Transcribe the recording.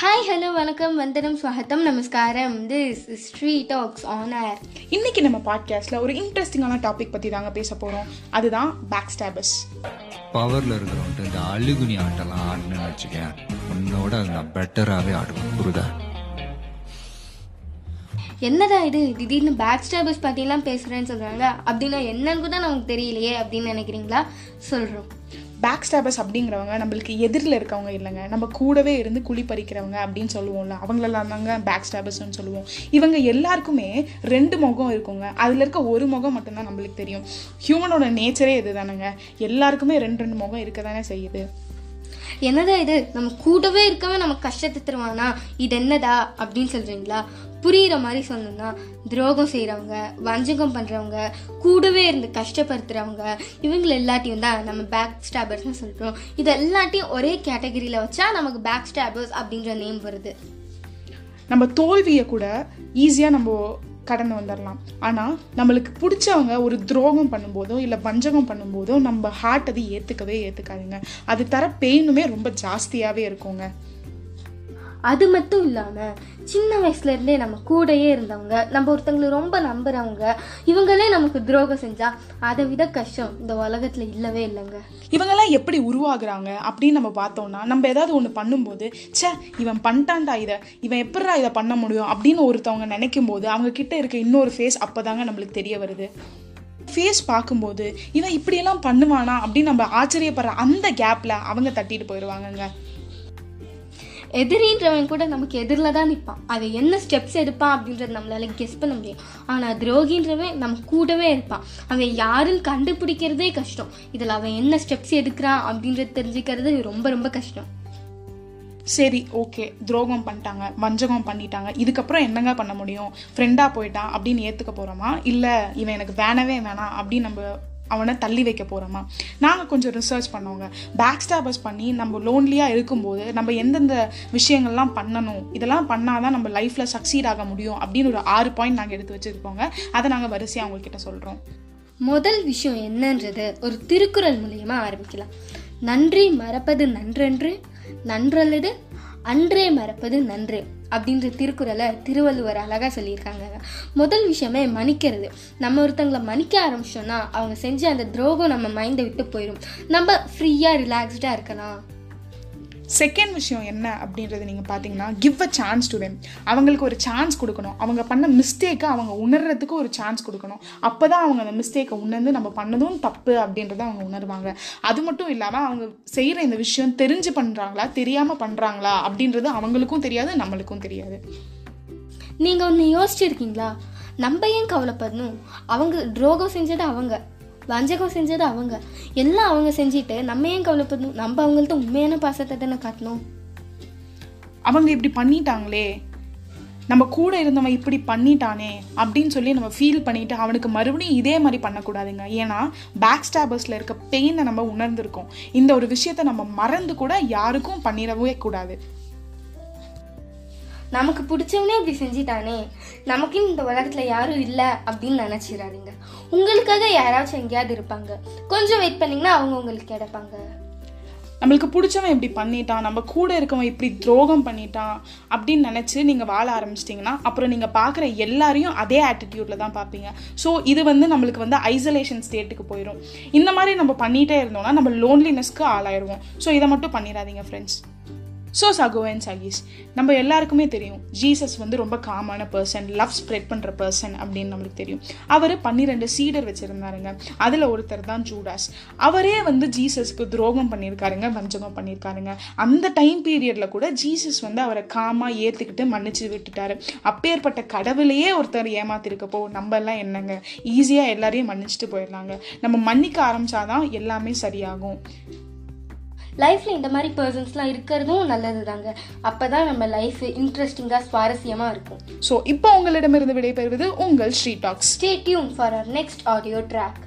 வணக்கம். வந்தனம் ஸ்வாகத்தம் நமஸ்காரம். This Stree talks on air இன்னைக்கு நம்ம பாட்காஸ்ட்ல ஒரு இன்ட்ரெஸ்டிங்கான டாபிக் பத்தி தாங்க பேச போறோம். அதுதான் பேக் ஸ்டாபஸ் பவர்ல இருக்கிறவன்ட்டு இந்த அழுகுனி ஆட்டெல்லாம் ஆடணும்னு வச்சுக்கேன். உன்னோட அது நான் பெட்டராகவே ஆடுவேன். புரியுதா? என்னடா இது? திடீர்னு பேக் ஸ்டாபர்ஸ் பற்றிலாம் பேசுகிறேன்னு சொல்கிறாங்க அப்படின்னா என்னன்னு கூட நமக்கு தெரியலையே அப்படின்னு நினைக்கிறீங்களா? சொல்கிறோம் பேக் ஸ்டாபர்ஸ் அப்படிங்கிறவங்க நம்மளுக்கு எதிரில் இருக்கவங்க இல்லைங்க. நம்ம கூடவே இருந்து குழி பறிக்கிறவங்க அப்படின்னு சொல்லுவோம்ல. அவங்களெல்லாம் தாங்க பேக் ஸ்டாபர்ஸ்னு சொல்லுவோம். இவங்க எல்லாருக்குமே ரெண்டு முகம் இருக்குங்க. அதில் இருக்க ஒரு முகம் மட்டும்தான் நம்மளுக்கு தெரியும். ஹியூமனோட நேச்சரே இது தானேங்க எல்லாருக்குமே ரெண்டு ரெண்டு முகம் இருக்க தானே செய்யுது. என்னடா இது? நம்ம கூடவே இருக்கவே நமக்கு கஷ்டத்தை தருவானா? இது என்னடா? அப்படின்னு சொல்கிறீங்களா புரிகிற மாதிரி சொல்லணும்னா துரோகம் செய்கிறவங்க வஞ்சகம் பண்ணுறவங்க கூடவே இருந்து கஷ்டப்படுத்துகிறவங்க இவங்க எல்லாத்தையும் தான் நம்ம பேக் ஸ்டாபர்ஸ்னு சொல்கிறோம் இது எல்லாத்தையும் ஒரே கேட்டகரியில் வச்சா நமக்கு பேக் ஸ்டாபர்ஸ் அப்படின்ற நேம் வருது. நம்ம தோல்வியை கூட ஈஸியாக நம்ம கடந்து வந்துடலாம் ஆனால் நம்மளுக்கு பிடிச்சவங்க ஒரு துரோகம் பண்ணும்போதோ இல்லை வஞ்சகம் பண்ணும்போதோ நம்ம ஹார்ட் அது ஏற்றுக்கவே ஏற்றுக்காதுங்க அது தர பெயினுமே ரொம்ப ஜாஸ்தியாகவே இருக்குங்க. அது மட்டும் இல்லாமல் சின்ன வயசுலேருந்தே நம்ம கூடயே இருந்தவங்க நம்ம ஒருத்தங்களை ரொம்ப நம்புகிறவங்க இவங்களே நமக்கு துரோகம் செஞ்சால் அதை விட கஷ்டம் இந்த உலகத்தில் இல்லவே இல்லைங்க. இவங்கெல்லாம் எப்படி உருவாகுறாங்க அப்படின்னு நம்ம பார்த்தோம்னா நம்ம ஏதாவது ஒன்று பண்ணும்போது ச்சே இவன் பண்ணிட்டான்டா இதை இவன் எப்படிடா இதை பண்ண முடியும் அப்படின்னு ஒருத்தவங்க நினைக்கும் போது அவங்க கிட்ட இருக்க இன்னொரு ஃபேஸ் அப்போதாங்க நம்மளுக்கு தெரிய வருது. ஃபேஸ் பார்க்கும்போது இவன் இப்படியெல்லாம் பண்ணுவானா அப்படின்னு நம்ம ஆச்சரியப்படுற அந்த கேப்பில் அவங்க தட்டிட்டு போயிடுவாங்கங்க எதிரின்றவன் கூட நமக்கு எதிரில் தான் நிற்பான். அது என்ன ஸ்டெப்ஸ் எடுப்பான் அப்படின்றத நம்மளால கெஸ் பண்ண முடியும். ஆனால் துரோகின்றவன் நம்ம கூடவே இருப்பான். அவன் யாருன்னு கண்டுபிடிக்கிறதே கஷ்டம். இதில் அவன் என்ன ஸ்டெப்ஸ் எடுக்கிறான் அப்படின்றது தெரிஞ்சுக்கிறது ரொம்ப ரொம்ப கஷ்டம். சரி ஓகே துரோகம் பண்ணிட்டாங்க வஞ்சகம் பண்ணிட்டாங்க. இதுக்கப்புறம் என்னங்க பண்ண முடியும்? ஃப்ரெண்டாக போயிட்டான் அப்படின்னு ஏற்றுக்க போகிறோமா இல்லை இவன் எனக்கு வேணவே வேணாம் அப்படின்னு நம்ம அவனை தள்ளி வைக்க போகிறோமா நாங்கள் கொஞ்சம் ரிசர்ச் பண்ணுவோங்க பேக் ஸ்டாபர்ஸ் பண்ணி நம்ம லோன்லியாக இருக்கும்போது நம்ம எந்தெந்த விஷயங்கள்லாம் பண்ணணும் இதெல்லாம் பண்ணால் தான் நம்ம லைஃப்பில் சக்சீட் ஆக முடியும் அப்படின்னு ஒரு ஆறு பாயிண்ட் நாங்கள் எடுத்து வச்சுருக்கோங்க. அதை நாங்கள் வரிசையாக அவங்கக்கிட்ட சொல்கிறோம் முதல் விஷயம் என்னன்றது ஒரு திருக்குறள் மூலியமா ஆரம்பிக்கலாம். நன்றி மறப்பது நன்றன்று நன்றல்லது அன்றே மறப்பது நன்று. அப்படின்ற திருக்குறளை திருவள்ளுவர் அழகாக சொல்லியிருக்காங்க. முதல் விஷயமே மன்னிக்கிறது. நம்ம ஒருத்தங்களை மன்னிக்க ஆரம்பிச்சோன்னா அவங்க செஞ்ச அந்த துரோகம் நம்ம மைண்டை விட்டு போயிடும் நம்ம ஃப்ரீயாக ரிலாக்ஸ்டாக இருக்கலாம். செகண்ட் விஷயம் என்ன அப்படின்றது நீங்கள் பார்த்தீங்கன்னா give a chance to them அவங்களுக்கு ஒரு சான்ஸ் கொடுக்கணும். அவங்க பண்ண மிஸ்டேக்கை அவங்க உணர்றதுக்கு ஒரு சான்ஸ் கொடுக்கணும். அப்போ தான் அவங்க அந்த மிஸ்டேக்கை உணர்ந்து நம்ம பண்ணதும் தப்பு அப்படின்றத அவங்க உணர்வாங்க. அது மட்டும் இல்லாமல் அவங்க செய்கிற இந்த விஷயம் தெரிஞ்சு பண்ணுறாங்களா தெரியாமல் பண்ணுறாங்களா அப்படின்றது அவங்களுக்கும் தெரியாது நம்மளுக்கும் தெரியாது. நீங்கள் ஒன்று யோசிச்சிருக்கீங்களா? நம்ம ஏன் கவலைப்படணும்? அவங்க துரோகம் செஞ்சது அவங்க. வஞ்சகம் செஞ்சது அவங்க. எல்லாம் அவங்க செஞ்சுட்டு நம்ம ஏன் கவலைப்படணும்? நம்ம அவங்கள்ட்ட உண்மையான பாசத்தை தானே காட்டணும்? அவங்க இப்படி பண்ணிட்டாங்களே. நம்ம கூட இருந்தவன் இப்படி பண்ணிட்டானே அப்படின்னு சொல்லி நம்ம ஃபீல் பண்ணிட்டு அவனுக்கு மறுபடியும் இதே மாதிரி பண்ணக்கூடாதுங்க. ஏன்னா பேக் ஸ்டாபர்ஸில் இருக்க பெயினை நம்ம உணர்ந்திருக்கோம். இந்த ஒரு விஷயத்த நம்ம மறந்து கூட யாருக்கும் பண்ணிடவே கூடாது. நமக்கு பிடிச்சவனே இப்படி செஞ்சிட்டானே. நமக்குன்னு இந்த உலகத்தில் யாரும் இல்லை அப்படின்னு நினச்சிடாதீங்க உங்களுக்காக யாராச்சும் எங்கேயாவது இருப்பாங்க. கொஞ்சம் வெயிட் பண்ணிங்கன்னா அவங்க உங்களுக்கு கிடைப்பாங்க நம்மளுக்கு பிடிச்சவன் இப்படி பண்ணிட்டான் நம்ம கூட இருக்கவன் இப்படி துரோகம் பண்ணிட்டான் அப்படின்னு நினச்சி நீங்கள் வாழ ஆரம்பிச்சிட்டிங்கன்னா அப்புறம் நீங்கள் பார்க்குற எல்லாரையும் அதே ஆட்டிடியூடில் தான் பார்ப்பீங்க. ஸோ இது வந்து நம்மளுக்கு வந்து ஐசோலேஷன் ஸ்டேட்டுக்கு போயிடும் இந்த மாதிரி நம்ம பண்ணிகிட்டே இருந்தோம்னா நம்ம லோன்லினஸ்க்கு ஆளாயிடுவோம் ஸோ இதை மட்டும் பண்ணிடாதீங்க ஃப்ரெண்ட்ஸ் ஸோ சகோவன் சகீஸ் நம்ம எல்லாருக்குமே தெரியும். ஜீசஸ் வந்து ரொம்ப காமான பர்சன் லவ் ஸ்ப்ரெட் பண்ணுற பர்சன் அப்படின்னு நம்மளுக்கு தெரியும். அவர் பன்னிரெண்டு சீடர் வச்சுருந்தாருங்க. அதில் ஒருத்தர் தான் ஜூடாஸ். அவரே வந்து ஜீசஸ்க்கு துரோகம் பண்ணியிருக்காருங்க வஞ்சகம் பண்ணியிருக்காருங்க. அந்த டைம் பீரியடில் கூட ஜீசஸ் வந்து அவரை காமாக ஏற்றுக்கிட்டு மன்னிச்சு விட்டுட்டாரு. அப்பேற்பட்ட கடவுளையே ஒருத்தர் ஏமாத்திருக்கப்போ நம்ம எல்லாம் என்னங்க? ஈஸியாக எல்லாரையும் மன்னிச்சுட்டு போயிடலாங்க. நம்ம மன்னிக்க ஆரம்பிச்சாதான் எல்லாமே சரியாகும். லைஃப்பில் இந்த மாதிரி பர்சன்ஸ்லாம் இருக்கிறதும் நல்லது தாங்க அப்போ தான் நம்ம லைஃப் இன்ட்ரெஸ்டிங்காக சுவாரஸ்யமாக இருக்கும். ஸோ இப்போ உங்களிடமிருந்து விடைபெறுவது உங்கள் Sri talks. Stay tuned for our next audio track